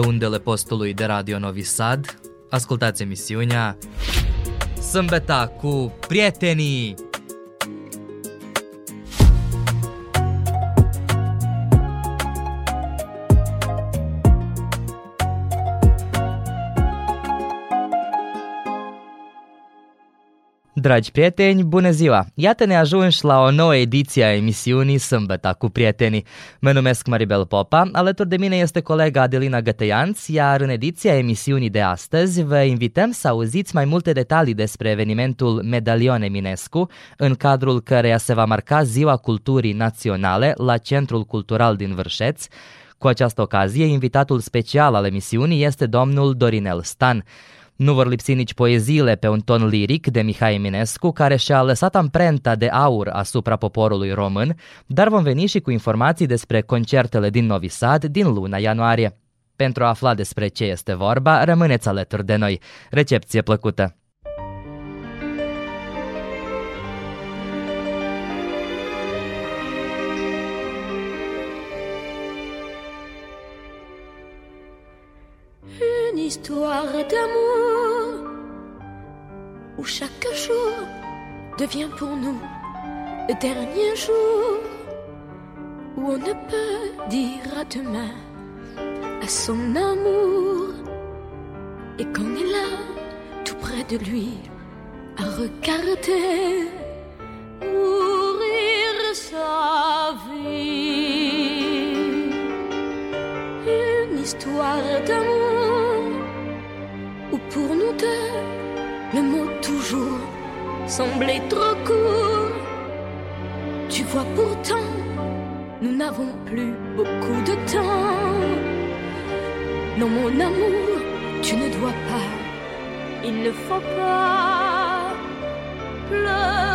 pe undele postului de Radio Novi Sad. Ascultați emisiunea Sâmbeta cu prietenii! Dragi prieteni, bună ziua! Iată ne ajungi la o nouă ediție a emisiunii Sâmbăta cu prietenii. Mă numesc Maribel Popa, alături de mine este colega Adelina Gătăianț, iar în ediția emisiunii de astăzi vă invităm să auziți mai multe detalii despre evenimentul Medalion Eminescu, în cadrul căreia se va marca Ziua Culturii Naționale la Centrul Cultural din Vârșeț. Cu această ocazie, invitatul special al emisiunii este domnul Dorinel Stan. Nu vor lipsi nici poeziile pe un ton liric de Mihai Eminescu, care și-a lăsat amprenta de aur asupra poporului român, dar vom veni și cu informații despre concertele din Novi Sad din luna ianuarie. Pentru a afla despre ce este vorba, rămâneți alături de noi. Recepție plăcută! histoire d'amour où chaque jour devient pour nous le dernier jour où on ne peut dire à demain à son amour et qu'on est là tout près de lui à regarder trop court. Tu vois pourtant, nous n'avons plus beaucoup de temps. Non, mon amour, tu ne dois pas, il ne faut pas pleurer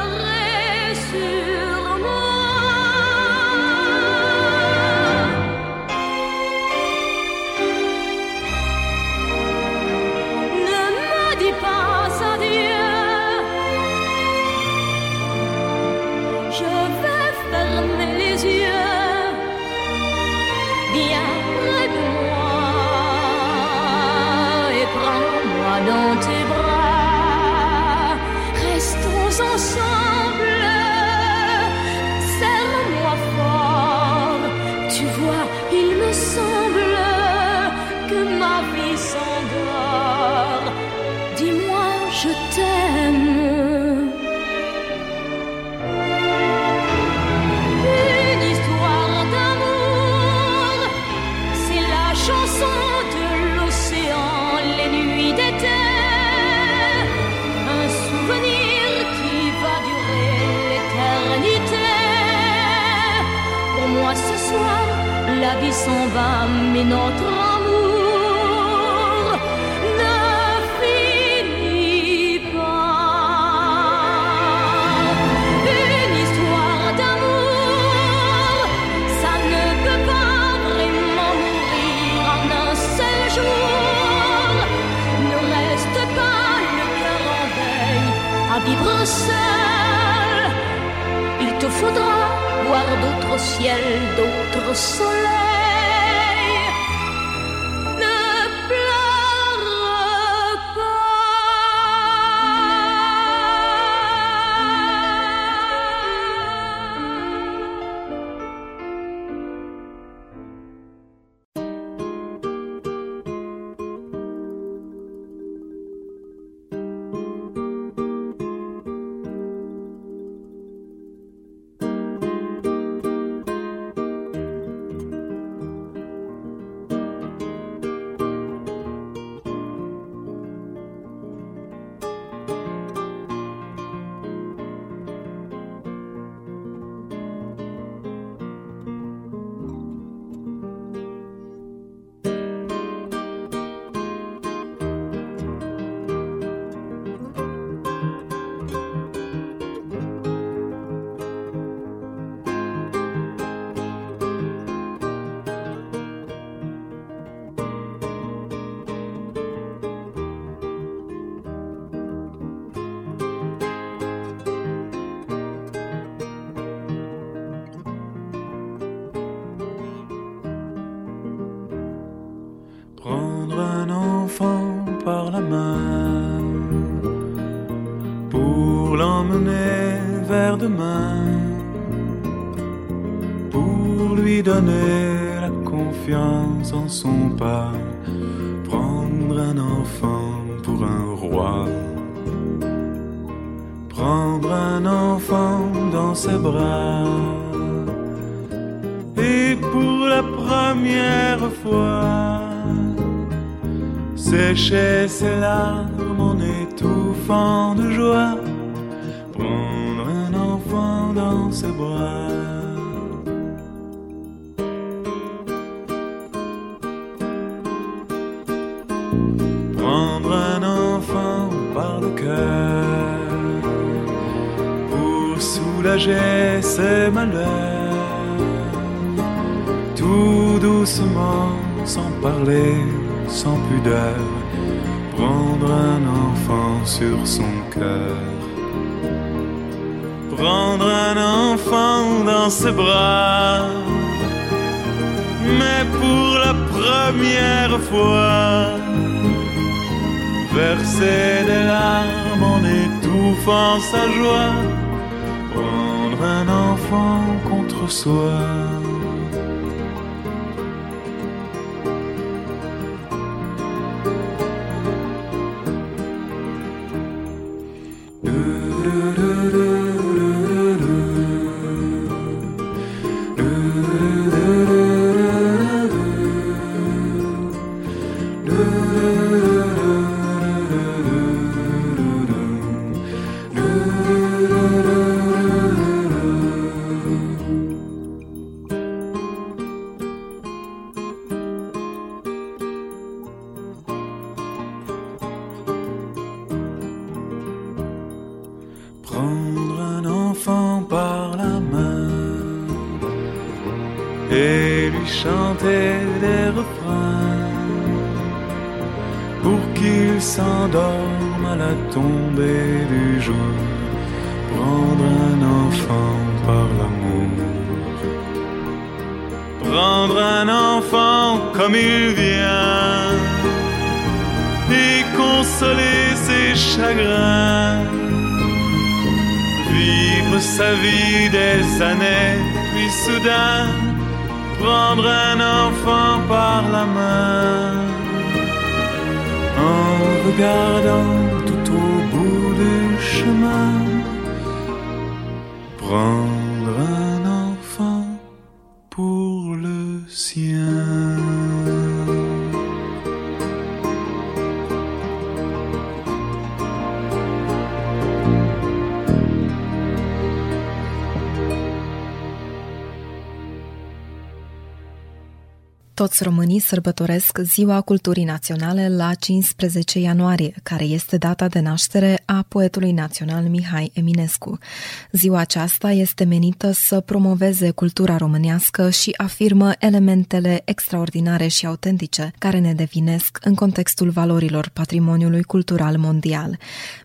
son pas, prendre un enfant pour un roi prendre un enfant dans ses bras. Et pour la première fois, sécher ses larmes en sur son cœur, prendre un enfant dans ses bras, mais pour la première fois, verser des larmes en étouffant sa joie. Un enfant contre soi. Prendre un enfant par la main en regardant tout au bout du chemin. Prendre un Toți românii sărbătoresc Ziua Culturii Naționale la 15 ianuarie, care este data de naștere a poetului național Mihai Eminescu. Ziua aceasta este menită să promoveze cultura românească și afirmă elementele extraordinare și autentice care ne devinesc în contextul valorilor patrimoniului cultural mondial.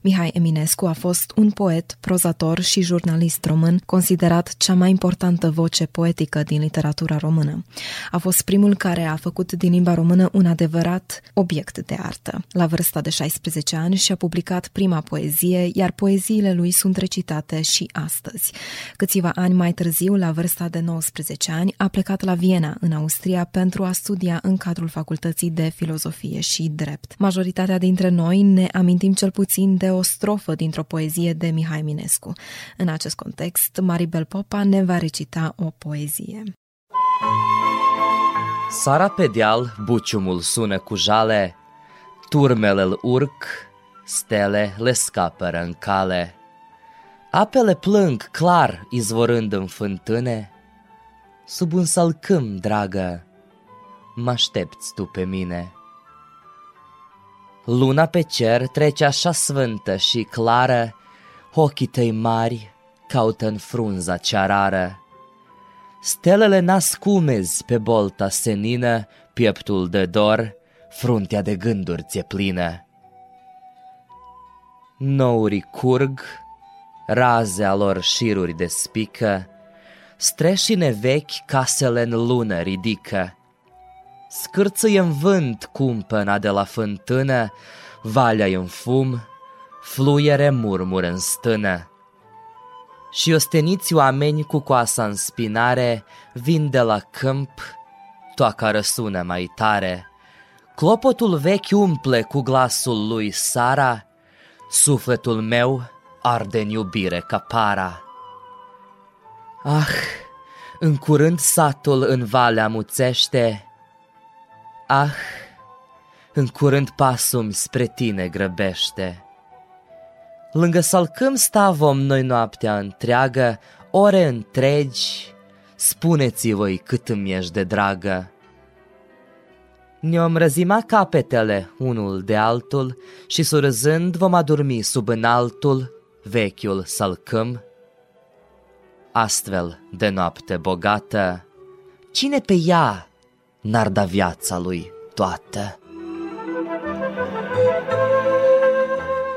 Mihai Eminescu a fost un poet, prozator și jurnalist român, considerat cea mai importantă voce poetică din literatura română. A fost primul care a făcut din limba română un adevărat obiect de artă. La vârsta de 16 ani și-a publicat prima poezie, iar poeziile lui sunt recitate și astăzi. Câțiva ani mai târziu, la vârsta de 19 ani, a plecat la Viena, în Austria, pentru a studia în cadrul Facultății de Filozofie și Drept. Majoritatea dintre noi ne amintim cel puțin de o strofă dintr-o poezie de Mihai Minescu. În acest context, Maribel Popa ne va recita o poezie. Sara pe deal, buciumul sună cu jale, turmele îl urc, stele le scapără în cale. Apele plâng clar, izvorând în fântâne, Sub un salcâm, dragă, mă aștepți tu pe mine. Luna pe cer trece așa sfântă și clară, Ochii tăi mari caută în frunza cea rară. Stelele nasc umezi pe bolta senină, pieptul de dor, fruntea de gânduri ți-e plină. Nourii curg, raze a lor șiruri de spică, streșine vechi casele în lună ridică. scârțâie în vânt cumpăna de la fântână, valea în fum, fluiere murmur în stână. Și osteniți oameni cu coasa în spinare vin de la câmp, toaca răsună mai tare. Clopotul vechi umple cu glasul lui Sara, sufletul meu arde în iubire ca para. Ah, în curând satul în valea muțește, Ah, în curând pasul spre tine grăbește. Lângă salcâm stavom noi noaptea întreagă, ore întregi, spuneți-voi cât îmi ești de dragă. Ne-om răzima capetele unul de altul și surâzând vom adormi sub înaltul vechiul salcâm. Astfel de noapte bogată, cine pe ea n-ar da viața lui toată?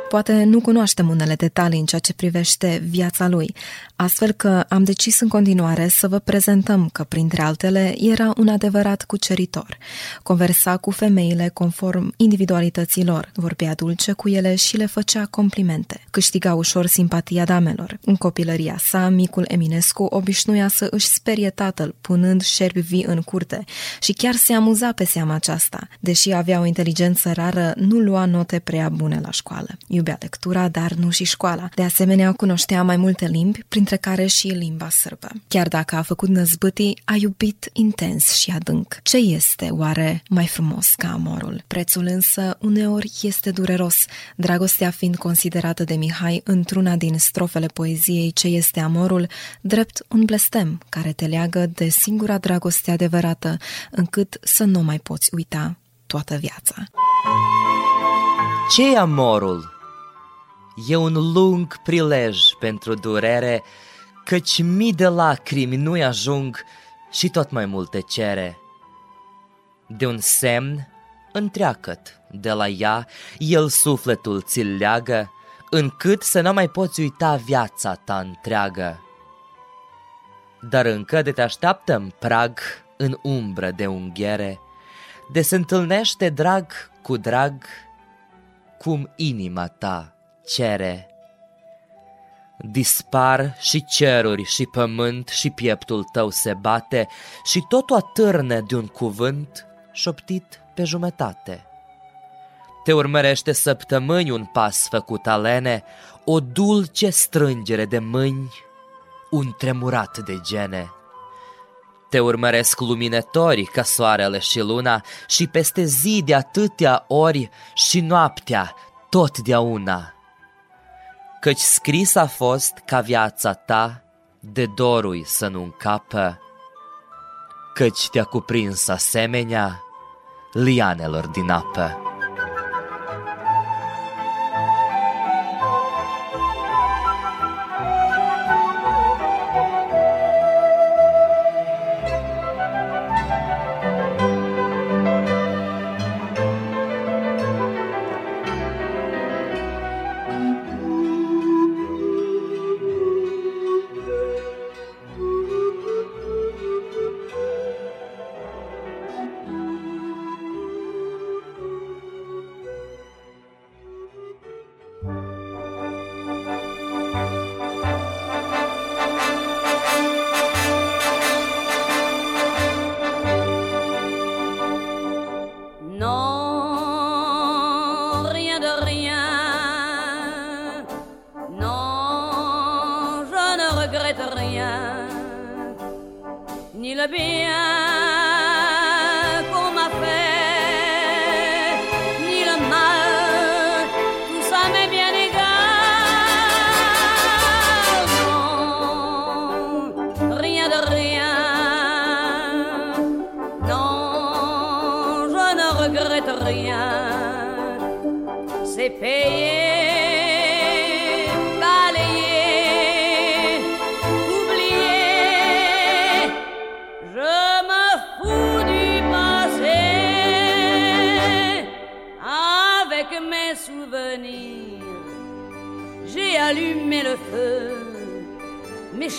Poate nu cunoaștem unele detalii în ceea ce privește viața lui, astfel că am decis în continuare să vă prezentăm că, printre altele, era un adevărat cuceritor. Conversa cu femeile conform individualității lor, vorbea dulce cu ele și le făcea complimente. Câștiga ușor simpatia damelor. În copilăria sa, micul Eminescu obișnuia să își sperie tatăl, punând șerpi vii în curte și chiar se amuza pe seama aceasta. Deși avea o inteligență rară, nu lua note prea bune la școală. Iubea lectura, dar nu și școala. De asemenea, cunoștea mai multe limbi, printre care și limba sârbă. Chiar dacă a făcut năzbâtii, a iubit intens și adânc. Ce este, oare, mai frumos ca amorul? Prețul însă uneori este dureros, dragostea fiind considerată de Mihai într-una din strofele poeziei Ce este amorul, drept un blestem care te leagă de singura dragoste adevărată, încât să nu mai poți uita toată viața. Ce e amorul? E un lung prilej pentru durere, căci mii de lacrimi nu-i ajung și tot mai multe cere. De un semn, întreacăt de la ea, el sufletul ți-l leagă, încât să nu mai poți uita viața ta întreagă. Dar încă de te așteaptă în prag, în umbră de unghiere, de se întâlnește drag cu drag, cum inima ta cere. Dispar și ceruri și pământ și pieptul tău se bate și totul atârne de un cuvânt șoptit pe jumătate. Te urmărește săptămâni un pas făcut alene, o dulce strângere de mâini, un tremurat de gene. Te urmăresc luminătorii ca soarele și luna și peste zi de atâtea ori și noaptea totdeauna căci scris a fost ca viața ta de dorui să nu încapă, căci te-a cuprins asemenea lianelor din apă. ni la mia.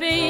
be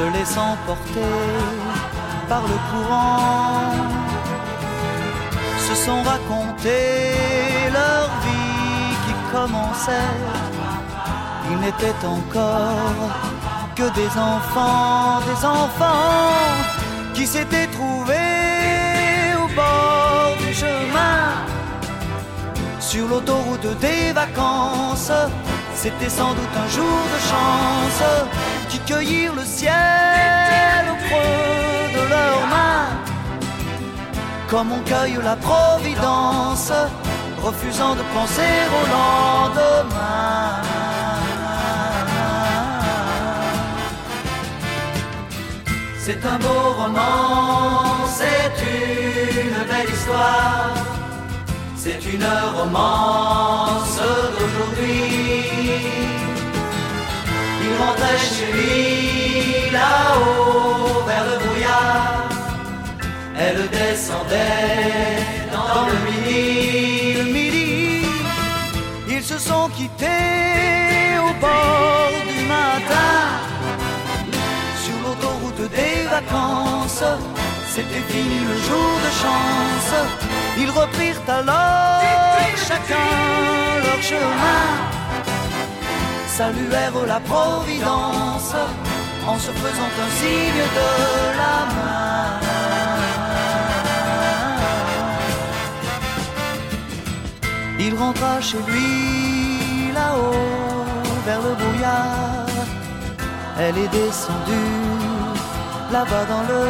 se laissant porter par le courant, se sont racontés leur vie qui commençait. Ils n'étaient encore que des enfants, des enfants qui s'étaient trouvés au bord du chemin, sur l'autoroute des vacances. C'était sans doute un jour de chance qui cueillirent le ciel au creux de leurs mains, comme on cueille la providence, refusant de penser au lendemain. C'est un beau roman, c'est une belle histoire, c'est une romance d'aujourd'hui il rentrait chez lui là-haut vers le brouillard. Elle descendait dans le midi, le midi. Ils se sont quittés au bord du matin sur l'autoroute des vacances. C'était fini le jour de chance. Ils reprirent alors chacun leur chemin saluèrent la Providence en se faisant un signe de la main. Il rentra chez lui là-haut vers le brouillard. Elle est descendue là-bas dans le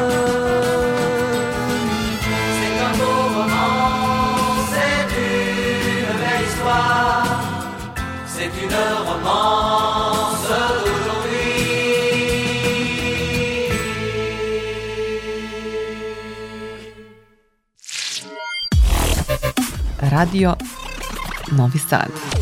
Radio Novi Sad.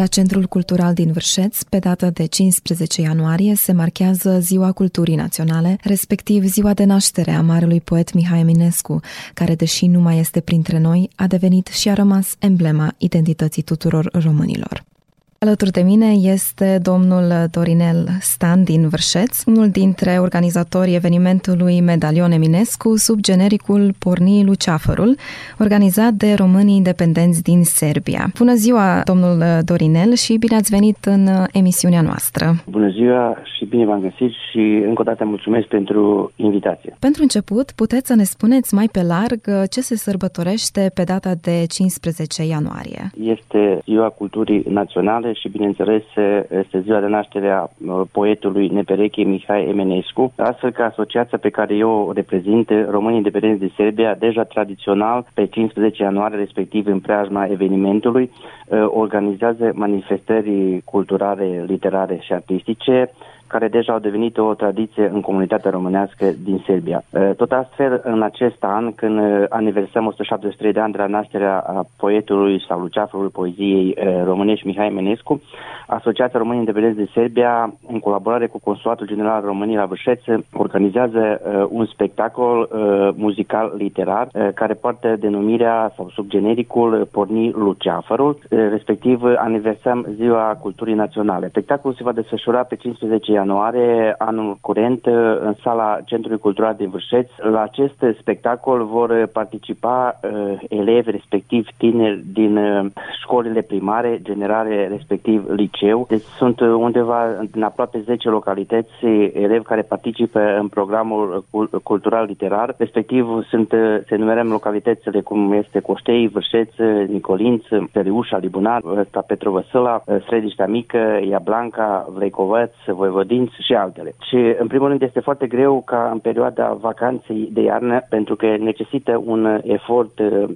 La Centrul Cultural din Vârșeț, pe data de 15 ianuarie, se marchează Ziua Culturii Naționale, respectiv ziua de naștere a marelui poet Mihai Eminescu, care, deși nu mai este printre noi, a devenit și a rămas emblema identității tuturor românilor. Alături de mine este domnul Dorinel Stan din Vârșeț, unul dintre organizatorii evenimentului Medalion Eminescu sub genericul Porni Luceafărul, organizat de românii independenți din Serbia. Bună ziua, domnul Dorinel, și bine ați venit în emisiunea noastră. Bună ziua și bine v-am găsit și încă o dată mulțumesc pentru invitație. Pentru început, puteți să ne spuneți mai pe larg ce se sărbătorește pe data de 15 ianuarie. Este Ziua Culturii Naționale și, bineînțeles, este ziua de naștere a uh, poetului Nepereche Mihai Eminescu, astfel că asociația pe care eu o reprezint, Românii Independenți de Serbia, deja tradițional, pe 15 ianuarie, respectiv în preajma evenimentului, uh, organizează manifestări culturale, literare și artistice, care deja au devenit o tradiție în comunitatea românească din Serbia. Tot astfel, în acest an, când aniversăm 173 de ani de la nașterea a poetului sau luceafărului poeziei românești Mihai Menescu, Asociația Românii Independenți de Serbia, în colaborare cu Consulatul General României la Vârșeț, organizează un spectacol muzical literar care poartă denumirea sau sub genericul Porni Luceafărul, respectiv aniversăm Ziua Culturii Naționale. Spectacolul se va desfășura pe 15 ianuarie anul curent în sala Centrului Cultural din Vârșeț. La acest spectacol vor participa uh, elevi, respectiv tineri din uh, școlile primare, generale, respectiv liceu. Deci sunt undeva în aproape 10 localități elevi care participă în programul cultural literar, respectiv sunt, se numerăm localitățile cum este Coștei, Vârșeț, Nicolinț, Periușa, Libunar, Petrovăsăla, Srediștea Mică, Iablanca, Vleicovăț, Voivod dinți și altele. Și, în primul rând, este foarte greu ca în perioada vacanței de iarnă, pentru că necesită un efort uh,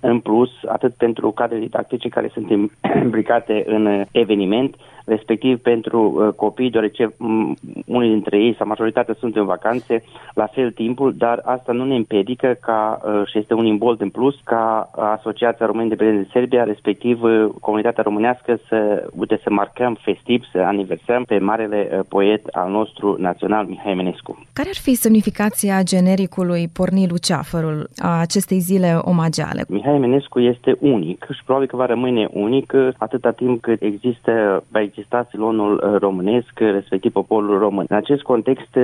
în plus, atât pentru cadre didactice care sunt implicate în eveniment, respectiv pentru uh, copii, deoarece um, unii dintre ei sau majoritatea sunt în vacanțe, la fel timpul, dar asta nu ne împiedică ca, uh, și este un imbold în plus, ca Asociația Români de din Serbia, respectiv uh, comunitatea românească, să, uite, să marcăm festiv, să aniversăm pe marele uh, poet al nostru național, Mihai Eminescu. Care ar fi semnificația genericului Porni Luceafărul a acestei zile omagiale? Mihai Eminescu este unic și probabil că va rămâne unic atâta timp cât există, va exista silonul uh, românesc, respectiv poporul român. În acest context,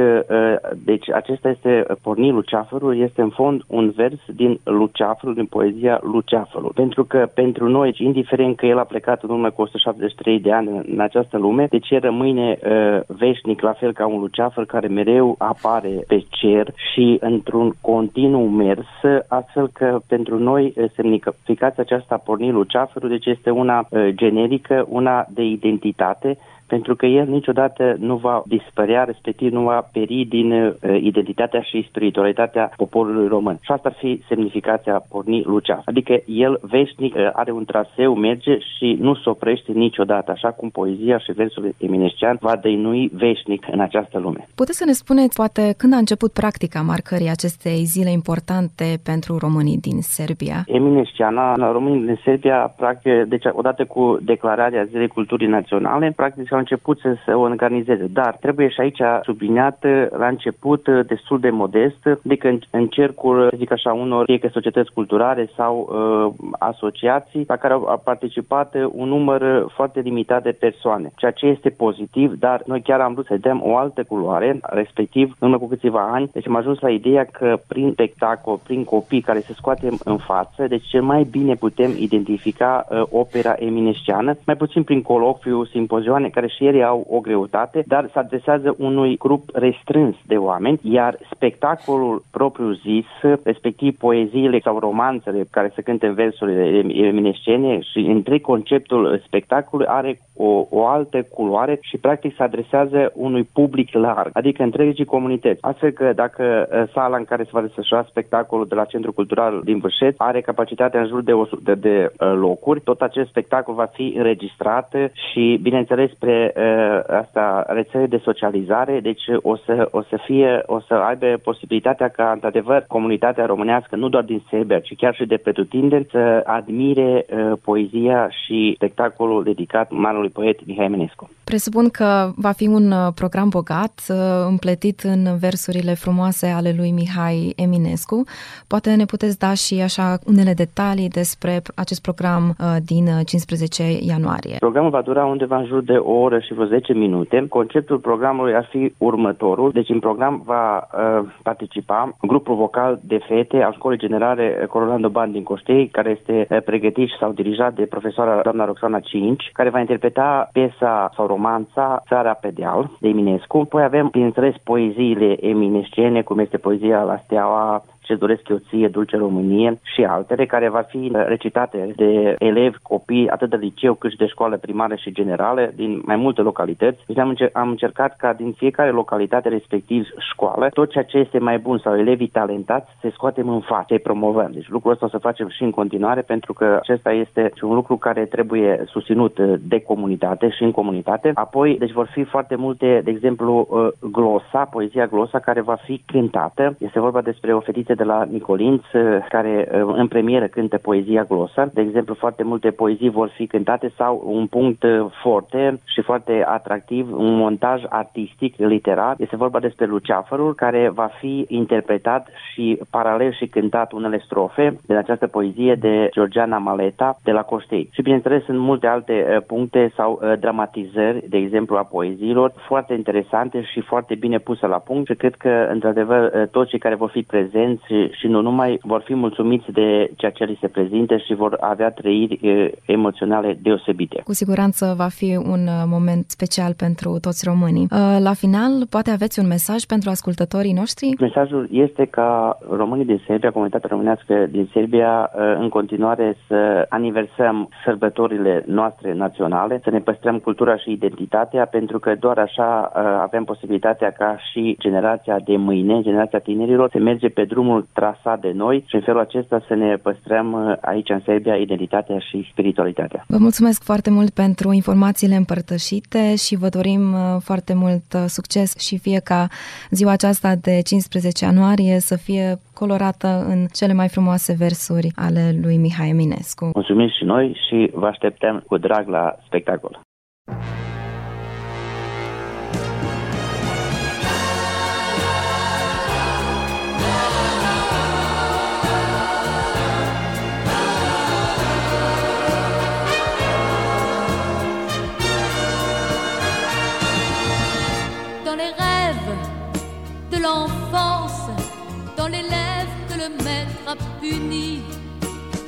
deci acesta este Porni Luceafărul, este în fond un vers din Luceafărul, din poezia Luceafărul. Pentru că pentru noi, indiferent că el a plecat în urmă cu 173 de ani în această lume, deci el rămâne uh, veșnic, la fel ca un luceafăr care mereu apare pe cer și într-un continuu mers, astfel că pentru noi uh, semnificația aceasta a pornit luceafărul, deci este una uh, generică, una de identitate, mobilitate pentru că el niciodată nu va dispărea, respectiv nu va peri din uh, identitatea și spiritualitatea poporului român. Și asta ar fi semnificația porni Lucea. Adică el veșnic uh, are un traseu, merge și nu se oprește niciodată, așa cum poezia și versul eminescian va dăinui veșnic în această lume. Puteți să ne spuneți, poate, când a început practica marcării acestei zile importante pentru românii din Serbia? Eminesciana, românii din Serbia, practic, deci odată cu declararea Zilei Culturii Naționale, practic au început să se organizeze. Dar trebuie și aici subliniat la început destul de modest, adică în, cercul, să zic așa, unor fie că societăți culturale sau uh, asociații la care au participat un număr foarte limitat de persoane, ceea ce este pozitiv, dar noi chiar am vrut să dăm o altă culoare, respectiv, în urmă cu câțiva ani, deci am ajuns la ideea că prin spectacol, prin copii care se scoate în față, deci cel mai bine putem identifica uh, opera eminesciană, mai puțin prin colofiu, simpozioane, care și ele au o greutate, dar se adresează unui grup restrâns de oameni, iar spectacolul propriu zis, respectiv poeziile sau romanțele care se cântă în versurile eminescene și întreg conceptul spectacolului are o, o altă culoare și practic se adresează unui public larg, adică întregii comunități. Astfel că dacă uh, sala în care se va desfășura spectacolul de la Centrul Cultural din Vârșet are capacitatea în jur de 100 de, de uh, locuri, tot acest spectacol va fi înregistrat și, bineînțeles, spre de uh, asta rețele de socializare, deci o să, o să fie, o să aibă posibilitatea ca, într-adevăr, comunitatea românească, nu doar din Serbia, ci chiar și de pretutindeni, să admire uh, poezia și spectacolul dedicat marului poet Mihai Eminescu. Presupun că va fi un uh, program bogat, uh, împletit în versurile frumoase ale lui Mihai Eminescu. Poate ne puteți da și așa unele detalii despre acest program uh, din 15 ianuarie. Programul va dura undeva în jur de o oră și vreo 10 minute. Conceptul programului ar fi următorul. Deci în program va uh, participa grupul vocal de fete al Școlii Generale Corolando Band din Coștei, care este pregătit sau dirijat de profesoara doamna Roxana Cinci, care va interpreta piesa sau romanța Țara pe deal de Eminescu. Apoi avem, bineînțeles, poeziile eminescene, cum este poezia La Steaua, ce doresc eu ție, Dulce Românie și altele, care va fi uh, recitate de elevi, copii, atât de liceu cât și de școală primară și generală, din mai multe localități. Deci am, încer- am încercat ca din fiecare localitate, respectiv școală, tot ceea ce este mai bun sau elevii talentați, să scoatem în față, să-i promovăm. Deci lucrul ăsta o să facem și în continuare, pentru că acesta este un lucru care trebuie susținut uh, de comunitate și în comunitate. Apoi, deci vor fi foarte multe, de exemplu, uh, glosa, poezia glosa, care va fi cântată. Este vorba despre o fetiță de la Nicolinț, uh, care uh, în premieră cântă poezia glosă. De exemplu, foarte multe poezii vor fi cântate sau un punct uh, foarte și foarte atractiv, un montaj artistic, literar. Este vorba despre Luceafărul, care va fi interpretat și paralel și cântat unele strofe de această poezie de Georgiana Maleta de la Coștei. Și bineînțeles sunt multe alte puncte sau dramatizări, de exemplu, a poeziilor, foarte interesante și foarte bine puse la punct și cred că, într-adevăr, toți cei care vor fi prezenți și, și nu numai vor fi mulțumiți de ceea ce li se prezintă și vor avea trăiri emoționale deosebite. Cu siguranță va fi un moment special pentru toți românii. La final, poate aveți un mesaj pentru ascultătorii noștri? Mesajul este ca românii din Serbia, comunitatea românească din Serbia, în continuare să aniversăm sărbătorile noastre naționale, să ne păstrăm cultura și identitatea, pentru că doar așa avem posibilitatea ca și generația de mâine, generația tinerilor, să merge pe drumul trasat de noi și în felul acesta să ne păstrăm uh, aici în Serbia identitatea și spiritualitatea. Vă mulțumesc foarte mult pentru informațiile împărtășite și vă dorim uh, foarte mult uh, succes și fie ca ziua aceasta de 15 ianuarie să fie colorată în cele mai frumoase versuri ale lui Mihai Eminescu. Mulțumim și noi și vă așteptăm cu drag la spectacol.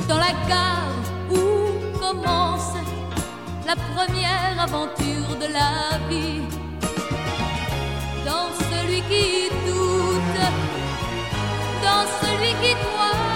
Dans la gare où commence la première aventure de la vie. Dans celui qui doute, dans celui qui croit.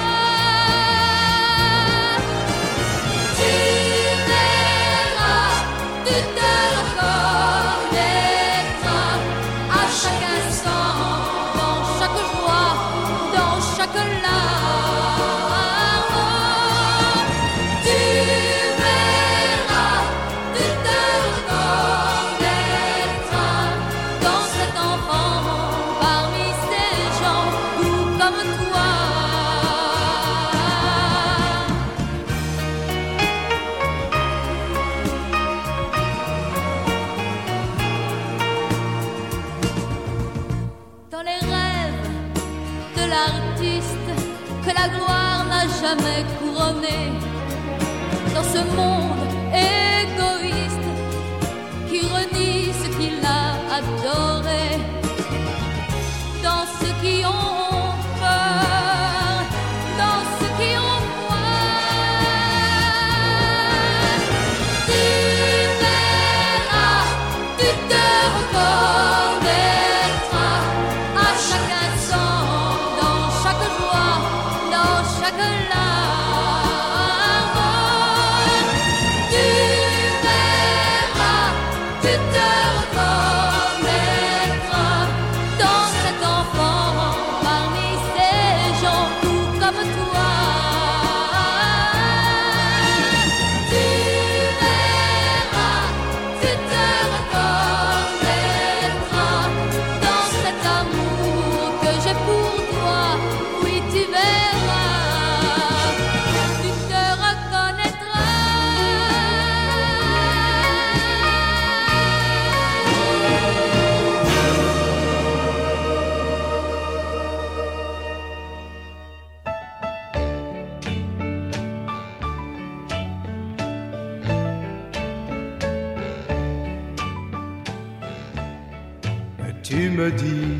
Tu me dis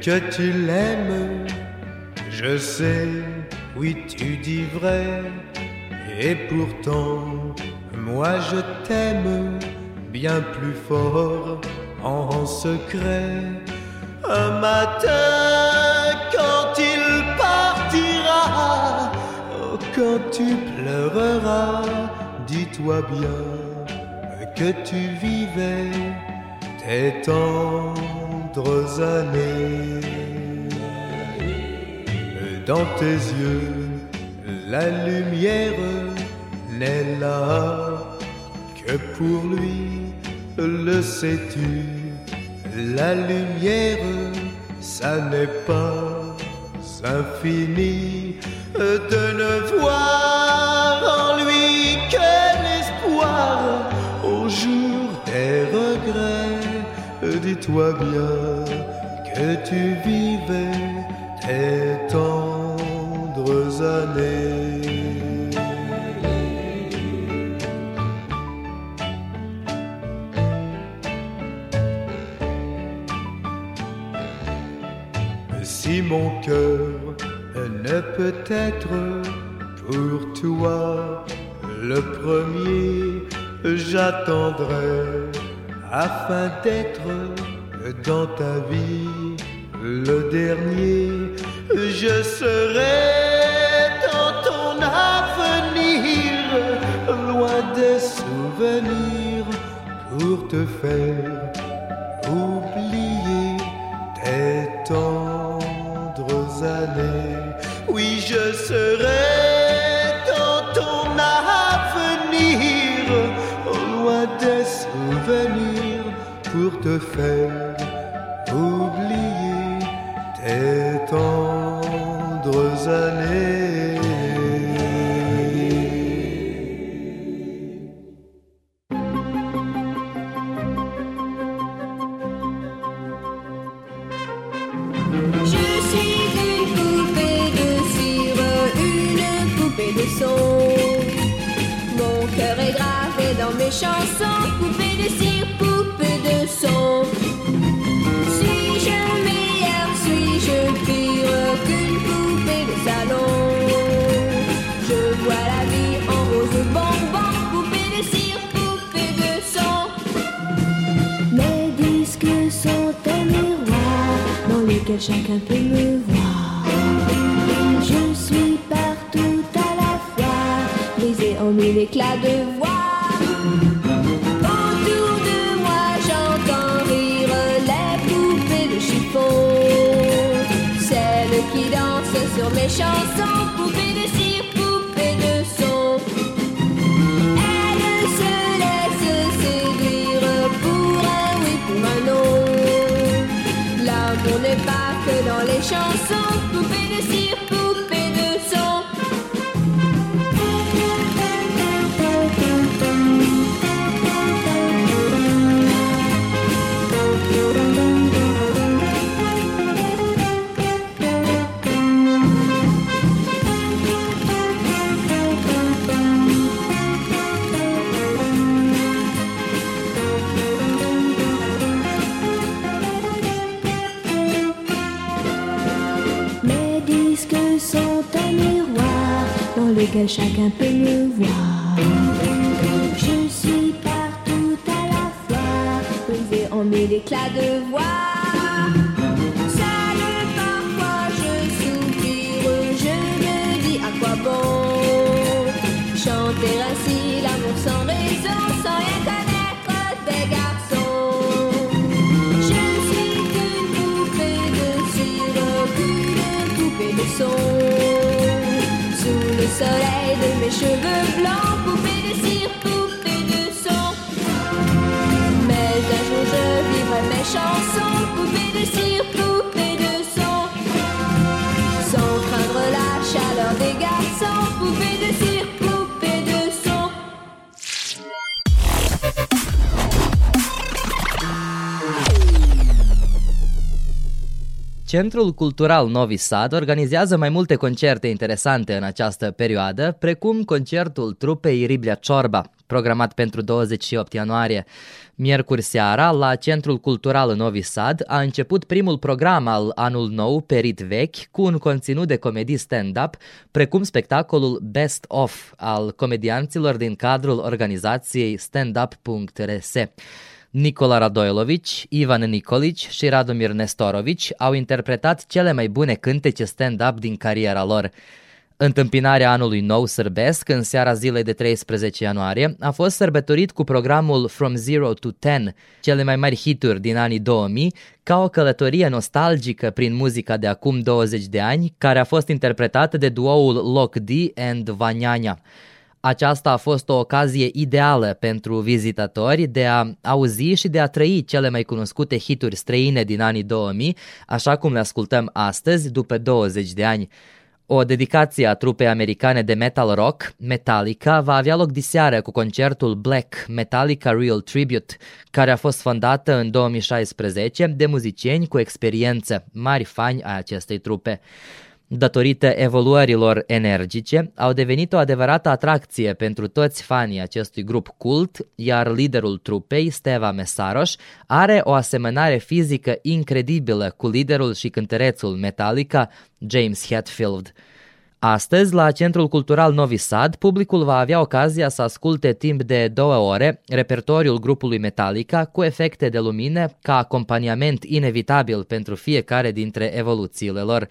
que tu l'aimes. Je sais, oui, tu dis vrai. Et pourtant, moi je t'aime bien plus fort en secret. Un matin, quand il partira, quand tu pleureras, dis-toi bien que tu vivais tes tendres années. Dans tes yeux, la lumière n'est là que pour lui, le sais-tu, la lumière, ça n'est pas infini de ne voir en lui que l'espoir au jour des. Dis-toi bien que tu vivais tes tendres années. Si mon cœur ne peut être pour toi le premier, j'attendrai afin d'être dans ta vie le dernier. Je serai dans ton avenir, loin des souvenirs, pour te faire oublier tes tendres années. Oui, je serai dans ton avenir, loin des souvenirs, pour te faire chacun peut me voir. Je suis partout à la fois, brisé en mille éclats de voix. Autour de moi, j'entends rire les poupées de chiffon. Celles qui dansent sur mes chansons, 就算 chacun peut me voir. Je suis partout à la fois, brisé en mille éclats de voix. Seul parfois je soupire, je me dis à quoi bon? Chanter ainsi l'amour sans raison, sans rien connaître des garçons. Je suis qu'une poupée de cire, qu'une poupée de son. Sous le soleil de mes cheveux blancs, poupée de cire, poupée de son. Mais un jour je vivrai mes chansons, poupée de cire, poupée de son. Sans craindre la chaleur des garçons, poupée de cire, poupée de son. Centrul Cultural Novi Sad organizează mai multe concerte interesante în această perioadă, precum concertul trupei Riblia Ciorba. programat pentru 28 ianuarie. Miercuri seara, la Centrul Cultural Novi Sad, a început primul program al Anul Nou, Perit Vechi, cu un conținut de comedii stand-up, precum spectacolul Best Of al comedianților din cadrul organizației standup.rs. Nicola Radoilovici, Ivan Nicolici și Radomir Nestorovici au interpretat cele mai bune cântece stand-up din cariera lor. Întâmpinarea anului nou sârbesc în seara zilei de 13 ianuarie a fost sărbătorit cu programul From Zero to Ten, cele mai mari hituri din anii 2000, ca o călătorie nostalgică prin muzica de acum 20 de ani, care a fost interpretată de duoul Lock D and Vanyanya. Aceasta a fost o ocazie ideală pentru vizitatori de a auzi și de a trăi cele mai cunoscute hituri străine din anii 2000, așa cum le ascultăm astăzi, după 20 de ani. O dedicație a trupei americane de metal rock, Metallica, va avea loc diseară cu concertul Black Metallica Real Tribute, care a fost fondată în 2016 de muzicieni cu experiență, mari fani ai acestei trupe datorită evoluărilor energice, au devenit o adevărată atracție pentru toți fanii acestui grup cult, iar liderul trupei, Steva Mesaros, are o asemănare fizică incredibilă cu liderul și cântărețul Metallica, James Hetfield. Astăzi, la Centrul Cultural Novi Sad, publicul va avea ocazia să asculte timp de două ore repertoriul grupului Metallica cu efecte de lumină ca acompaniament inevitabil pentru fiecare dintre evoluțiile lor.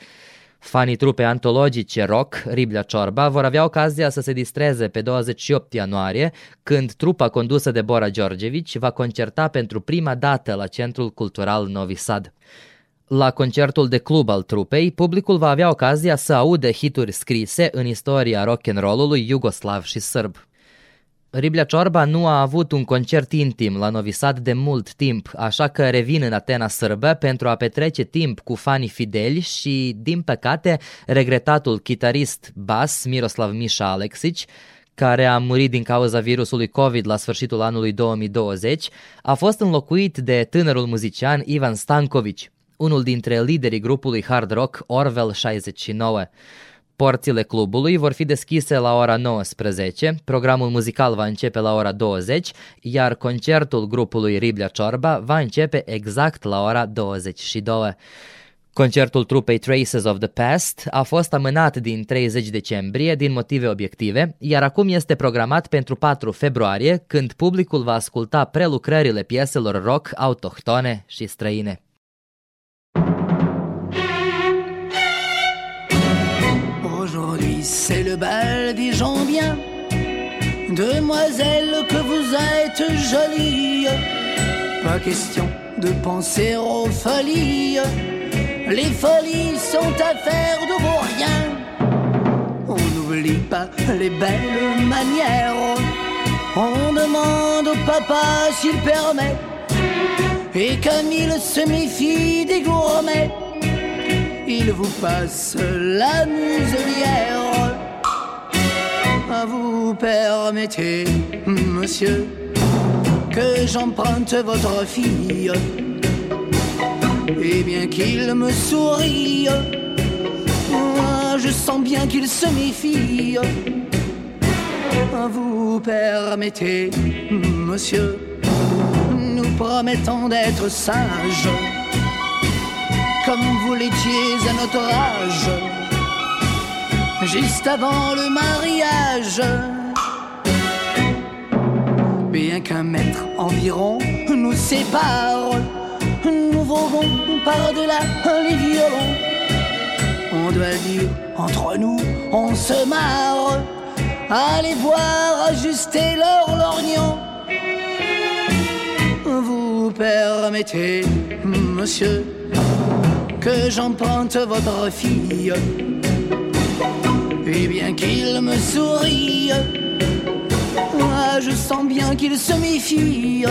Fanii trupe antologice rock, Riblia Ciorba, vor avea ocazia să se distreze pe 28 ianuarie, când trupa condusă de Bora Georgevici va concerta pentru prima dată la Centrul Cultural Novi Sad. La concertul de club al trupei, publicul va avea ocazia să audă hituri scrise în istoria rock and rollului iugoslav și sârb. Riblia Ciorba nu a avut un concert intim la Novi Sad de mult timp, așa că revin în Atena sârbă pentru a petrece timp cu fanii fideli și, din păcate, regretatul chitarist bas Miroslav Mișa Alexici, care a murit din cauza virusului COVID la sfârșitul anului 2020, a fost înlocuit de tânărul muzician Ivan Stankovic, unul dintre liderii grupului hard rock Orwell 69. Porțile clubului vor fi deschise la ora 19, programul muzical va începe la ora 20, iar concertul grupului Riblia Ciorba va începe exact la ora 22. Concertul trupei Traces of the Past a fost amânat din 30 decembrie din motive obiective, iar acum este programat pentru 4 februarie, când publicul va asculta prelucrările pieselor rock autohtone și străine. C'est le bal des gens bien. Demoiselle, que vous êtes jolie. Pas question de penser aux folies. Les folies sont affaires de vos riens. On n'oublie pas les belles manières. On demande au papa s'il permet. Et comme il se méfie des gourmets, il vous passe la muselière. Vous permettez, monsieur, que j'emprunte votre fille. Et bien qu'il me sourie, moi je sens bien qu'il se méfie. Vous permettez, monsieur, nous promettons d'être sages comme vous l'étiez à notre âge, juste avant le mariage. Bien qu'un mètre environ nous sépare, nous volons par-delà les violons. On doit dire, entre nous, on se marre. Allez voir ajuster leur lorgnon. Vous permettez, monsieur, que j'emprunte votre fille. Et bien qu'il me sourie, moi je sens bien qu'il se méfie.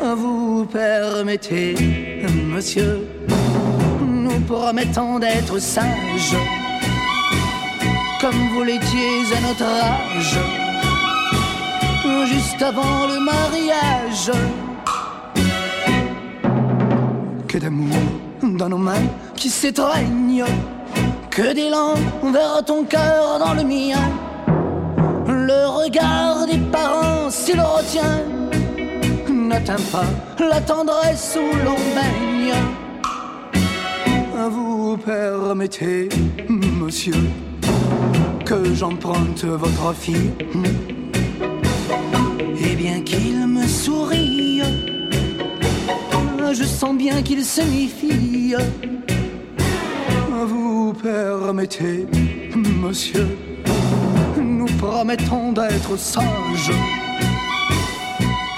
Vous permettez, monsieur, nous promettons d'être sages, comme vous l'étiez à notre âge, juste avant le mariage que d'amour dans nos mains qui s'étreignent, que d'élan vers ton cœur dans le mien. Le regard des parents, s'il retient, n'atteint pas la tendresse où l'on baigne. Vous permettez, monsieur, que j'emprunte votre fille Et bien qu'il me sourie, je sens bien qu'il se méfie. Vous permettez, monsieur, nous promettons d'être sages,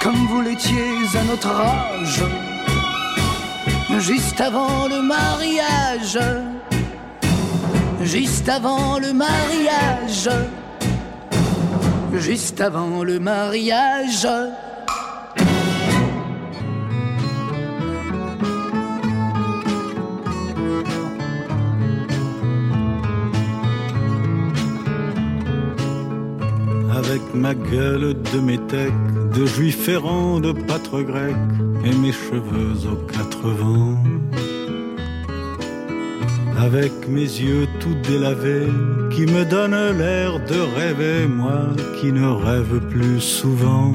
comme vous l'étiez à notre âge, juste avant le mariage, juste avant le mariage, juste avant le mariage. Avec ma gueule de métèque, de juif errant, de pâtre grec, et mes cheveux aux quatre vents. Avec mes yeux tout délavés, qui me donnent l'air de rêver, moi qui ne rêve plus souvent.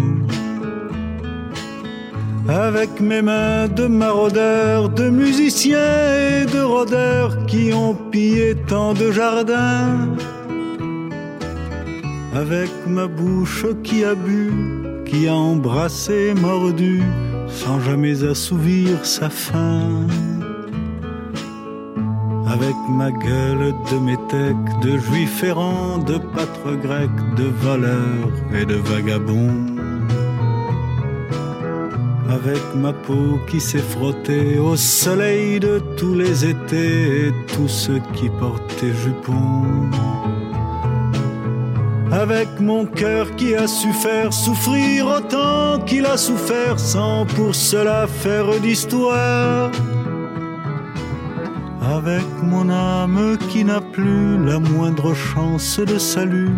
Avec mes mains de maraudeurs, de musiciens et de rôdeurs qui ont pillé tant de jardins. Avec ma bouche qui a bu, qui a embrassé, mordu, sans jamais assouvir sa faim. Avec ma gueule de métèque, de juif errant, de pâtre grec, de voleur et de vagabond. Avec ma peau qui s'est frottée au soleil de tous les étés et tous ceux qui portaient jupons avec mon cœur qui a su faire souffrir autant qu'il a souffert sans pour cela faire d'histoire. Avec mon âme qui n'a plus la moindre chance de salut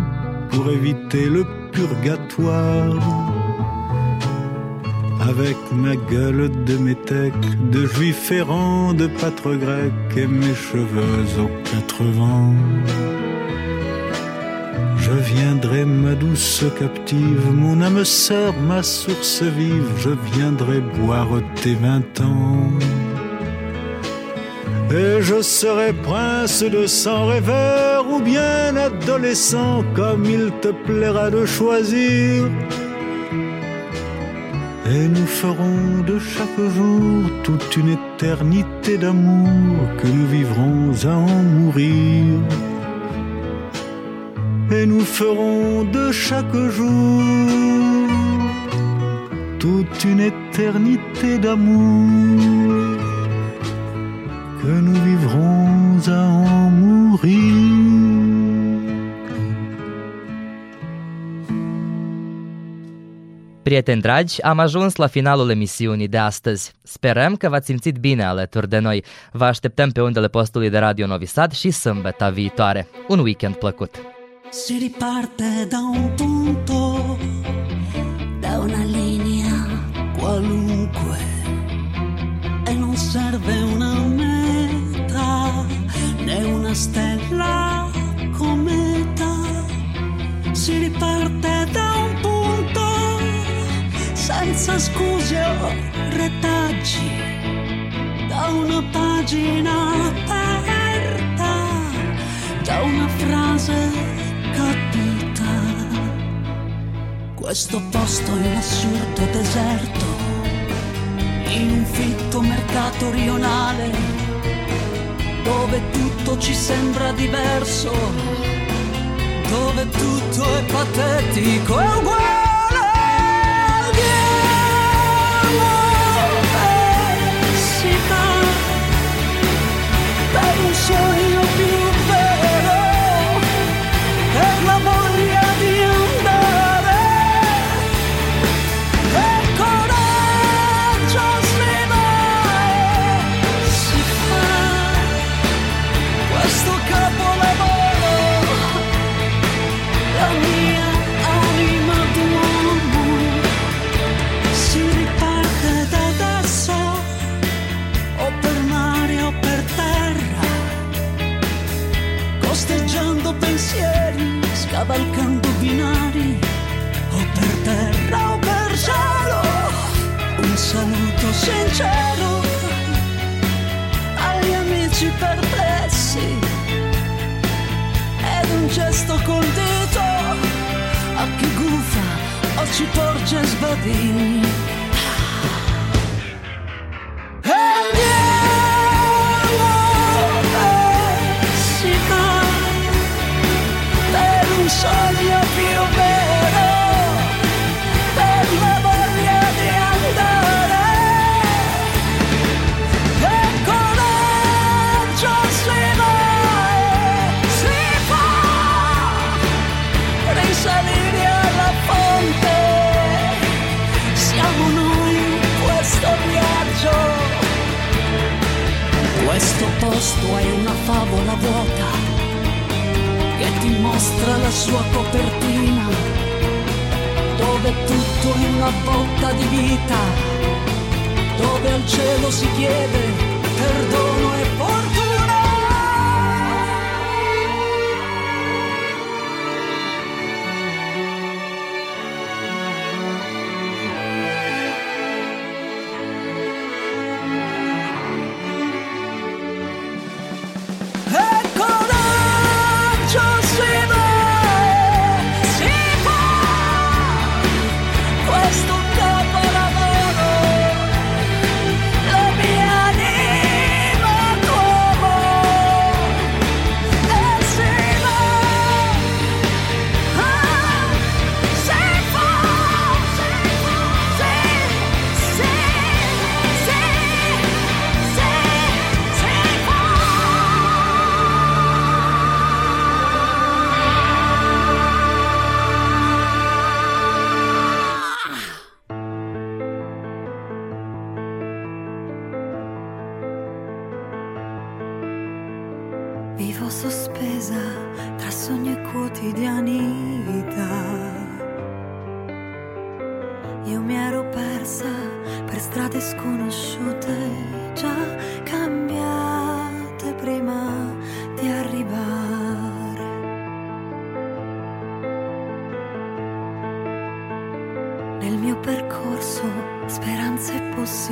pour éviter le purgatoire. Avec ma gueule de métèque, de juif errant, de pâtre grec et mes cheveux aux quatre vents. Je viendrai, ma douce captive, mon âme sœur, ma source vive, je viendrai boire tes vingt ans. Et je serai prince de sang rêveur ou bien adolescent, comme il te plaira de choisir. Et nous ferons de chaque jour toute une éternité d'amour que nous vivrons à en mourir et nous ferons de chaque jour toute une éternité d'amour que nous vivrons à en mourir. Prieteni dragi, am ajuns la finalul emisiunii de astăzi. Sperăm că v-ați simțit bine alături de noi. Vă așteptăm pe undele postului de Radio Novi Sad și sâmbătă viitoare. Un weekend plăcut! Si riparte da un punto, da una linea qualunque e non serve una meta né una stella cometa. Si riparte da un punto senza scuse o retaggi, da una pagina aperta, da una frase capita. Questo posto un assurdo deserto, in un fitto mercato rionale, dove tutto ci sembra diverso, dove tutto è patetico e uguale. Questo è una favola vuota che ti mostra la sua copertina, dove tutto è una botta di vita, dove al cielo si chiede perdono e porto.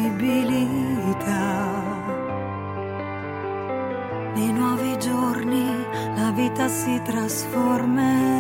possibilità. Nei nuovi giorni la vita si trasformerà.